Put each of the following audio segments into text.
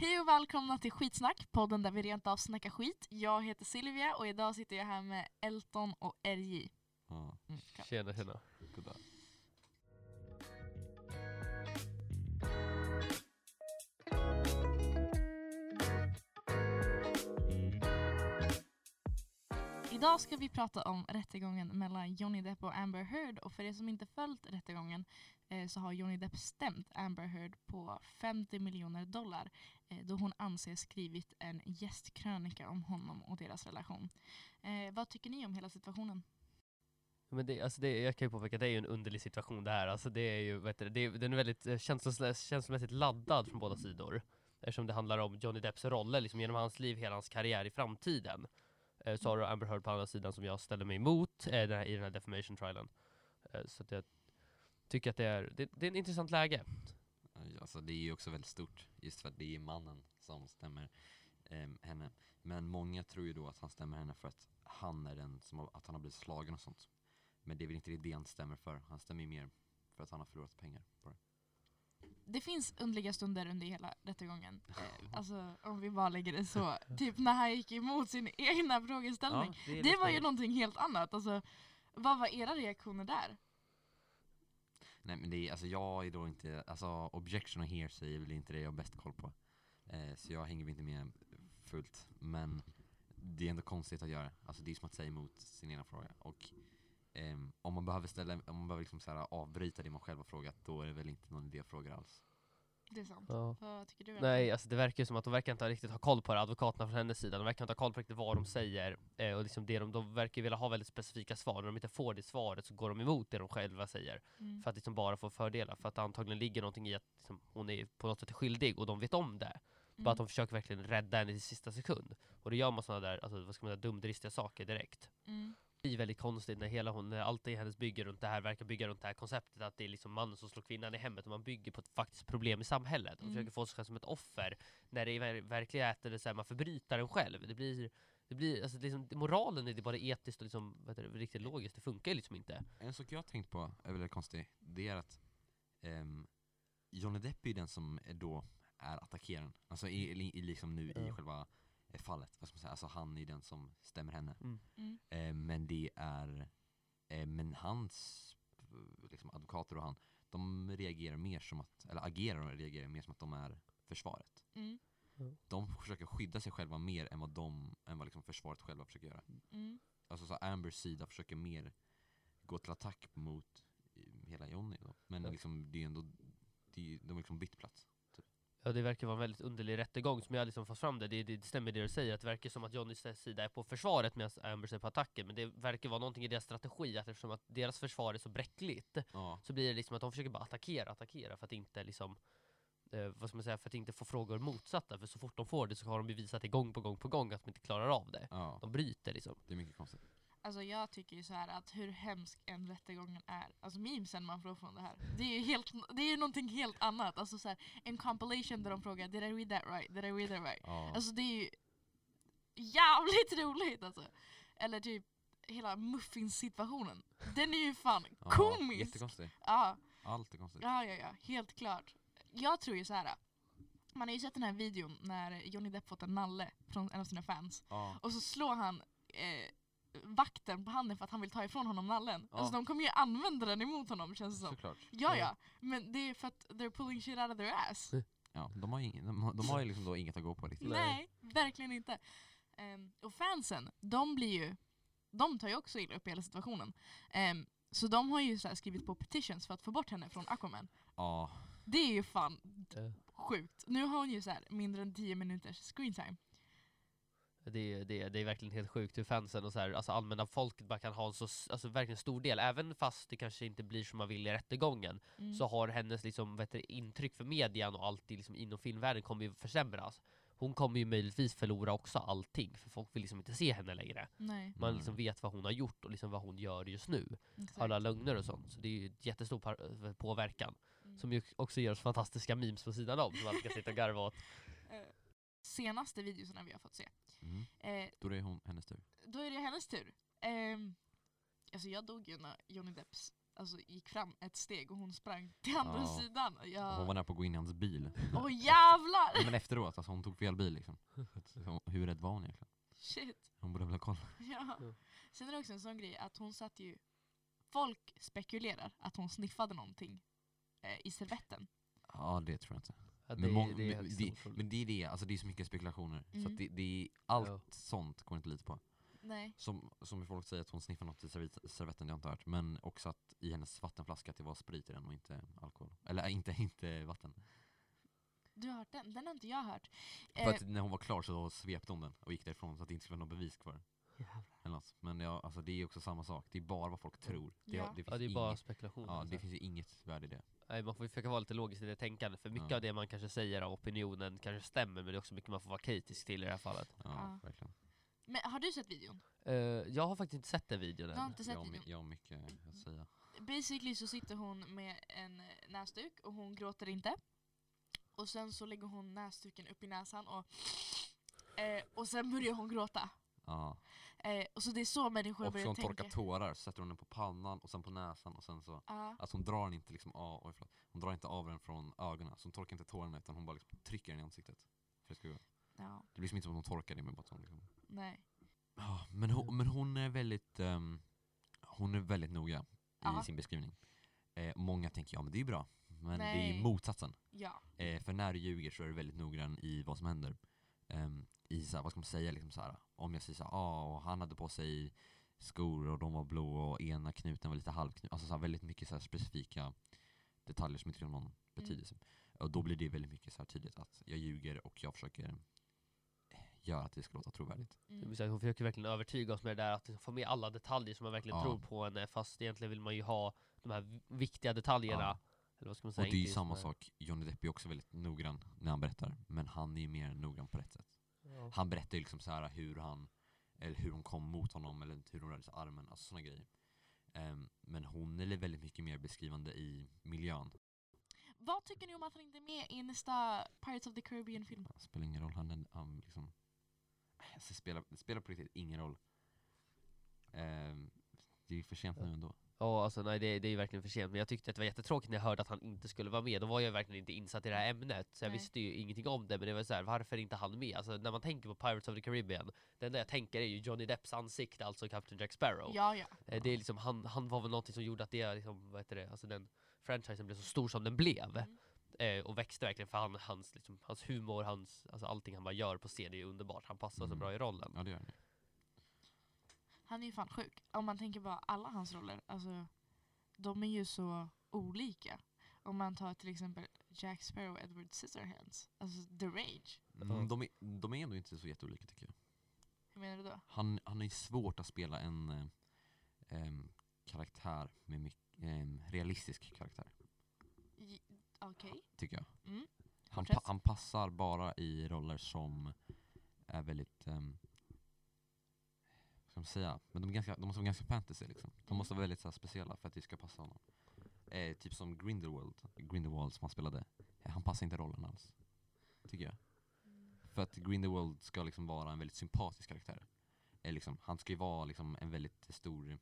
Hej och välkomna till Skitsnack, podden där vi rent av snackar skit. Jag heter Silvia och idag sitter jag här med Elton och RJ. Mm, klart. Tjena tjena. goddag. Idag ska vi prata om rättegången mellan Johnny Depp och Amber Heard och för er som inte följt rättegången eh, så har Johnny Depp stämt Amber Heard på 50 miljoner dollar eh, då hon anses skrivit en gästkrönika om honom och deras relation. Eh, vad tycker ni om hela situationen? Men det, alltså det, jag kan ju påpeka, att det är ju en underlig situation det här. Alltså det är ju, vet du, det den är väldigt eh, känslos, känslomässigt laddad från båda sidor. Eftersom det handlar om Johnny Depps roller, liksom genom hans liv, hela hans karriär i framtiden. Eh, Sara Amber Heard på andra sidan som jag ställer mig emot eh, den här, i den här defamation trialen. Eh, så att jag tycker att det är, det, det är en intressant läge. Alltså det är ju också väldigt stort, just för att det är mannen som stämmer eh, henne. Men många tror ju då att han stämmer henne för att han är den som har, att han har blivit slagen och sånt. Men det är väl inte det han stämmer för, han stämmer ju mer för att han har förlorat pengar på det. Det finns underliga stunder under hela rättegången. Eh, alltså om vi bara lägger det så. Typ när han gick emot sin egna frågeställning. det, är Det lite- var ju någonting helt annat. Alltså, vad var era reaktioner där? Nej men det är, alltså jag är då inte, alltså objection och hearsay är väl inte det jag har bäst koll på. Eh, så jag hänger väl inte med fullt. Men det är ändå konstigt att göra. Alltså det är som att säga emot sin egen fråga. Och ehm, om man behöver ställa, om man behöver liksom så här avbryta det man själv har frågat, då är det väl inte någon idé att fråga alls. Det är sant. Ja. Vad tycker du? Nej, alltså det verkar ju som att de verkar inte riktigt ha koll på det, advokaterna från hennes sida. De verkar inte ha koll på riktigt vad de säger. Eh, och liksom det de, de verkar vilja ha väldigt specifika svar. När de inte får det svaret så går de emot det de själva säger. Mm. För att liksom bara få fördelar. För att det antagligen ligger någonting i att liksom, hon är på något sätt skyldig och de vet om det. Bara att de försöker verkligen rädda henne till sista sekund. Och då gör man sådana där, alltså, vad ska man säga, dumdristiga saker direkt. Mm. Det blir väldigt konstigt när hela hon, allt i hennes bygger runt det här verkar bygga runt det här konceptet att det är liksom mannen som slår kvinnan i hemmet och man bygger på ett faktiskt problem i samhället och Mm. försöker få sig själv som ett offer när det i ver- verkligheten är så här, man förbrytar en själv. Det blir, det blir, alltså liksom, moralen är det bara etiskt och liksom, vad heter det, riktigt logiskt, det funkar ju liksom inte. En sak jag har tänkt på, är väldigt konstig, det är att ehm, Johnny Depp är den som är då är attackeraren. Alltså i, i, i liksom nu i själva fallet, vad ska man säga, alltså han är den som stämmer henne. Mm. Eh, men det är, eh, men hans eh, liksom, advokater och han, de reagerar mer som att, eller agerar och reagerar mer som att de är försvaret. Mm. De försöker skydda sig själva mer än vad de, än vad liksom försvaret själva försöker göra. Mm. Alltså så Ambers sida försöker mer gå till attack mot hela Johnny då. Men liksom det är ändå, det, de har liksom bytt plats. Ja det verkar vara en väldigt underlig rättegång som jag liksom fått fram det. Det, det stämmer det du säger, att det verkar som att Johnnys sida är på försvaret medan Ambers är på attacken. Men det verkar vara någonting i deras strategi, att eftersom att deras försvar är så bräckligt Ja. så blir det liksom att de försöker bara attackera, attackera för att inte liksom eh, vad ska man säga, för att inte få frågor motsatta. För så fort de får det så har de ju visat det gång på gång på gång att de inte klarar av det. ja, De bryter liksom. det är mycket konstigt. Alltså jag tycker ju så här att hur hemsk en rättegången är, alltså memesen man får från det här, det är ju helt, det är ju någonting helt annat. Alltså så här, en compilation där de frågar did I read that right, did I read that right? Ja. Alltså det är ju jävligt roligt alltså. Eller typ hela muffinssituationen. Den är ju fan ja, komisk! Jättekonstigt. Ja, Allt är konstigt. ja, ja, ja, helt klart. Jag tror ju så här. man har ju sett den här videon när Johnny Depp fått en nalle från en av sina fans. Ja. Och så slår han eh, vakten på handen för att han vill ta ifrån honom nallen. Ja. Alltså de kommer ju använda den emot honom känns det som. Såklart. Ja ja, men det är för att they're pulling shit out of their ass. Ja, de har, ing, de, har- de har ju liksom då inget att gå på riktigt. Nej, verkligen inte. Ehm, och fansen, de blir ju, de tar ju också illa upp i hela situationen. Ehm, så de har ju så här skrivit på petitions för att få bort henne från Aquaman. Ja, Det är ju fan Eh, sjukt. Nu har hon ju så här mindre än 10 minuters screen time. Det, är- det, är- det är verkligen helt sjukt hur fansen och så här, alltså allmänna folket bara kan ha en så alltså verkligen stor del, även fast det kanske inte blir som man vill i rättegången, Mm. så har hennes liksom, vet du, intryck för median och allt i, liksom, inom filmvärlden kommer ju försämras. Hon kommer ju möjligtvis förlora också allting, för folk vill liksom inte se henne längre. Nej, Man Mm. liksom vet vad hon har gjort och liksom vad hon gör just nu. exakt. Alla lögner och sånt. Så det är ju jättestor eh, påverkan. Mm. Som ju också gör fantastiska memes på sidan om, som man ska sitta och garva åt. Eh, Senaste videorna vi har fått se. Mm. Eh, då är det hon, hennes tur. då är det hennes tur. Ehm, alltså jag dog ju när Johnny Depps alltså, gick fram ett steg och hon sprang till andra Ja. sidan. Jag, Hon var nära på att gå in i hans bil. Åh jävlar! Nej, men efteråt, alltså hon tog fel bil liksom. Hur rädd var hon egentligen? Shit. Hon borde väl ha koll. Ja. Sen är det också en sån grej att hon satt ju... Folk spekulerar att hon sniffade någonting eh, i servetten. Ja det tror jag inte. Ja, Men, det, är det, men det är det, alltså det är så mycket spekulationer. Så Mm. att det, det är, allt Ja. sånt går inte lita på. Nej. Som, som folk säger att hon sniffar något i servet- servetten, det har jag inte hört. Men också att i hennes vattenflaska att det var sprit i den och inte alkohol. Eller äh, inte, inte vatten. Du har hört den? Den har inte jag hört. För Eh, att när hon var klar så svepte hon den och gick därifrån så att det inte skulle vara något bevis kvar. Eller något. Men ja, alltså det är också samma sak, det är bara vad folk tror. Det, Ja. det finns Ja det är bara inget, spekulationer. ja, alltså. det finns ju inget värde i det. Nej, man får ju försöka vara lite logisk i det tänkandet, för mycket Ja. av det man kanske säger av opinionen kanske stämmer, men det är också mycket man får vara kritisk till i det här fallet. Ja, Ja. verkligen. Men har du sett videon? Eh, jag har faktiskt inte sett den videon Du har än. inte sett Jag, videon? jag har mycket att säga. Basically så sitter hon med en näsduk och hon gråter inte. Och sen så lägger hon näsduken upp i näsan och, eh, och sen börjar hon gråta. Ja. Eh, och så det är så människor Och så börjar hon tänka. torkar tårar, så sätter hon den på pannan och sen på näsan och sen så Ja. Alltså hon drar inte liksom av, oj, förlåt. Hon drar inte av den från ögonen, så hon torkar inte tårarna utan hon bara liksom trycker den i ansiktet. För det, ska gå. ja, det blir liksom inte som att hon torkar det men bara att hon liksom nej. Ja, men, hon, men hon är väldigt ehm, Hon är väldigt noga i sin beskrivning. Eh, många tänker ja men det är ju bra, men det är Nej. ju motsatsen. Ja. Eh, för när du ljuger så är du väldigt noggrann i vad som händer. Ehm, I så här, vad ska man säga, liksom så här, om jag säger så här, ah, och han hade på sig skor och de var blå och ena knuten var lite halvknuten. Alltså så här, väldigt mycket så här specifika detaljer som inte har någon betydelse. Och då blir det väldigt mycket så här tydligt att jag ljuger och jag försöker göra att det ska låta trovärdigt. Det Mm. Hon försöker verkligen övertyga oss med det där att få med alla detaljer som man verkligen Ja. tror på henne, fast egentligen vill man ju ha de här vi- viktiga detaljerna. Ja. Eller vad ska man Och säga? det är ju samma just sak, Johnny Depp är också väldigt noggrann när han berättar, men han är ju mer noggrann på rätt sätt. Ja. Han berättar ju liksom så här hur han, eller hur hon kom mot honom eller hur hon rörde sig armen, alltså sådana grejer. Ehm, men hon är väldigt mycket mer beskrivande i miljön. Vad tycker ni om att han inte är med i nästa Pirates of the Caribbean-film? Det spelar ingen roll, han, är- han liksom, alltså, spelar, det spelar på riktigt ingen roll. Ehm, det är ju för sent nu ändå. Ja, alltså nej det, det är ju verkligen för sent, men jag tyckte att det var jättetråkigt när jag hörde att han inte skulle vara med. Då var jag verkligen inte insatt i det här ämnet, så jag Nej. visste ju ingenting om det. Men det var så här, varför är inte han med? Alltså när man tänker på Pirates of the Caribbean, det enda jag tänker är ju Johnny Depps ansikte, alltså Captain Jack Sparrow. Ja, ja. Eh, Det är liksom, han, han var väl någonting som gjorde att det, liksom, vad heter det, alltså den franchisen blev så stor som den blev. Mm. Eh, och växte verkligen för han, hans, liksom, hans humor, hans, alltså allting han bara gör på scen är ju underbart. Han passar så Mm. bra i rollen. Ja det gör han. Han är ju fan sjuk. Om man tänker på alla hans roller, alltså de är ju så olika. Om man tar till exempel Jack Sparrow och Edward Scissorhands, alltså The Rage. Mm, de, är, de är ändå inte så jätteolika tycker jag. Hur menar du då? Han, han är svårt att spela en eh, em, karaktär med mycket, em, realistisk karaktär, Okej. tycker jag. Mm. Han, pa, han passar bara i roller som är väldigt, um, ska man säga, men de, ganska, de måste vara ganska fantasy liksom. De måste vara väldigt så här, speciella för att det ska passa honom. Eh, typ som Grindelwald, Grindelwald som han spelade, eh, han passar inte rollen alls. Tycker jag. För att Grindelwald ska liksom vara en väldigt sympatisk karaktär. Eh, liksom, han ska ju vara liksom en väldigt stor,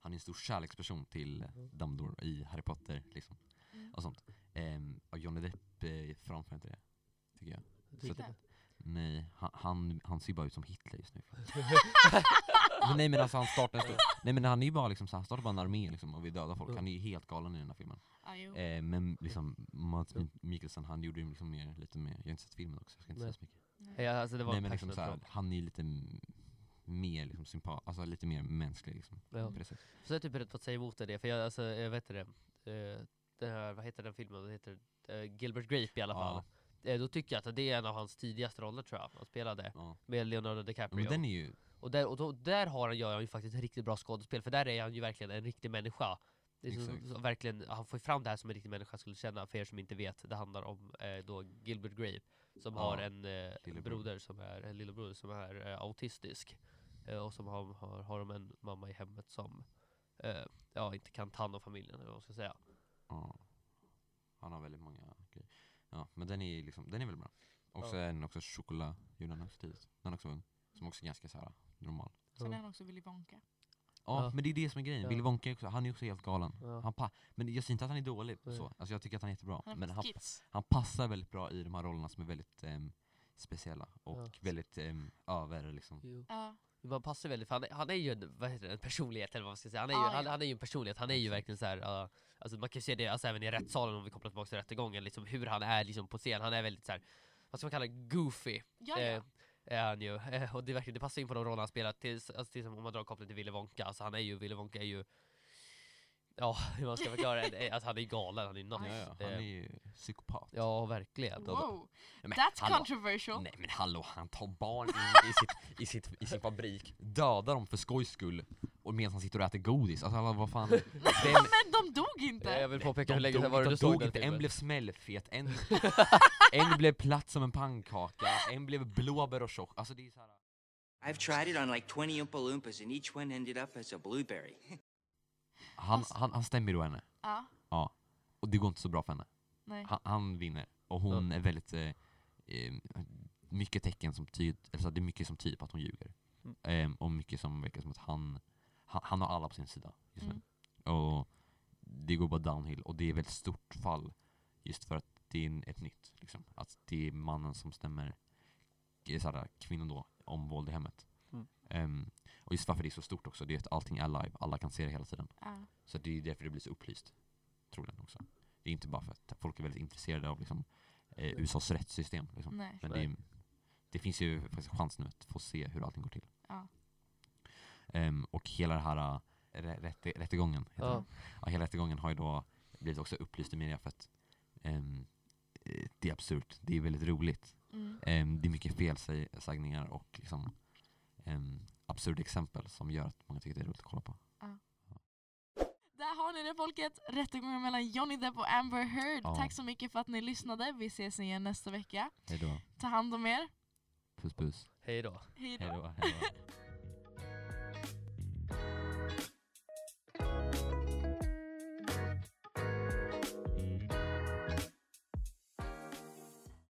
han är en stor kärleksperson till Dumbledore i Harry Potter liksom Mm. och sånt. Ehm, och Johnny Depp eh, framför inte det, tycker jag. Det. Nej, han, han, han ser bara ut som Hitler just nu. men nej men alltså han startar en stor, nej men han är ju bara liksom så han startar bara en armé liksom och vill döda folk. Han är ju helt galen i den här filmen. Ah, jo. Eh, men liksom Mats Mikkelsen han gjorde ju liksom mer, lite mer, jag har inte sett filmen också, jag ska inte Nej. säga så mycket. Nej. Ja, alltså det var Nej en men liksom så passionate här, han är ju lite m- mer liksom sympa, alltså lite mer mänsklig liksom. Ja. På det sättet. Så jag är typ beredd på att säga emot det, för jag, alltså, jag vet det, eh, den här, vad heter den filmen, vad heter eh, Gilbert Grape i alla fall. Eh, då tycker jag att det är en av hans tidigaste roller tror jag, han spelade Ja. med Leonardo DiCaprio. Men den är ju, Och, där, och då, där har han, gör han ju faktiskt ett riktigt bra skådespel, för där är han ju verkligen en riktig människa. Exakt. så, verkligen, han får fram det här som en riktig människa skulle känna, för er som inte vet. Det handlar om eh, då Gilbert Grape, som Ja, har en eh, broder som är, en lillebror som är eh, autistisk. Eh, och som har, har, har de en mamma i hemmet som eh, ja, inte kan ta hand om familjen, eller vad man ska säga. ja. Han har väldigt många grejer. Ja, men den är liksom, den är väl bra. Och så Ja. är den också gjorde den också tidigt. Den är också ung. Som också är ganska så här normal. Sen är han också Willy Wonka. Ja, Ja. men det är det som är grejen. Ja. Willy Wonka är också, han är också helt galen. Ja. Han pa- men jag säger inte att han är dålig, så. Alltså jag tycker att han är jättebra. Han är men han, han passar väldigt bra i de här rollerna som är väldigt ehm, speciella och Ja. väldigt um, över liksom. Jo. Ja. Man passar väldigt, för han, är- han är ju en, vad heter det, en personlighet eller vad man ska säga. Han är, ju, Ah, han, ja. han är ju en personlighet, han är ju verkligen så här. ja, alltså man kan ju se det alltså även i rättssalen om vi kopplar tillbaka till rättegången, liksom hur han är liksom på scen. Han är väldigt så här, vad ska man kalla det, goofy. Ja, Eh, ja. är han ju. Eh, och det, verkligen, det passar in på de roller han spelar, tills, alltså, tills, om man drar koppling till Willy Wonka. Alltså han är ju, Willy Wonka är ju, ja hur man ska förklara det, alltså han är ju galen, han är ju nuts. Ja, ja, han är Eh, ju psykopat. ja verkligen. Wow, Men that's hallå. controversial. Nej men hallå, han tar barn in i, sitt, i, sitt, i sin fabrik, dödar dem för skojs skull, och medan han sitter och äter godis. Alltså alla, vad fan. Vem, Men de dog inte! Jag vill påpeka hur länge sedan var det du såg dog den inte. En blev smällfet, en, en blev platt som en pannkaka, en blev blåbär och tjock. Alltså det är så här. I've tried it on like 20 Oompa Loompas, and each one ended up as a blueberry. Han, han, han stämmer då henne, Ja, ja. Och det går inte så bra för henne. nej. Han, han vinner, och hon är väldigt, eh, eh, mycket tecken som tyder, alltså det är mycket som tyder på att hon ljuger. Mm. Eh, och mycket som verkar som att han, han, han har alla på sin sida just nu. Mm. Och det går bara downhill, och det är ett väldigt stort fall just för att det är en- ett nytt, liksom. Att det är mannen som stämmer eh, såhär, kvinnan då om våld i hemmet. Mm. Ehm, och just varför det är så stort också, det är att allting är live, alla kan se det hela tiden. Ja. Så det är därför det blir så upplyst, troligen också. Det är inte bara för att folk är väldigt intresserade av liksom, eh, USAs rättssystem. Liksom. Nej. Men det, är, det finns ju faktiskt chans nu att få se hur allting går till. Ja. Ehm, och hela den här äh, rä- rätte, rättegången, heter Ja. det. Ja, hela rättegången har ju då blivit också upplyst i media för att eh, det är absurt, det är väldigt roligt. Mm. Ehm, det är mycket felsägningar och liksom, um, absurda exempel som gör att många tycker det är roligt att kolla på. Där har ni det folket, rättegången mellan Johnny Depp och Amber Heard. Ja. Tack så mycket för att ni lyssnade. Vi ses igen nästa vecka. Hej då. Ta hand om er. Puss puss. Hej då. Hej Hej då. då. Hej då.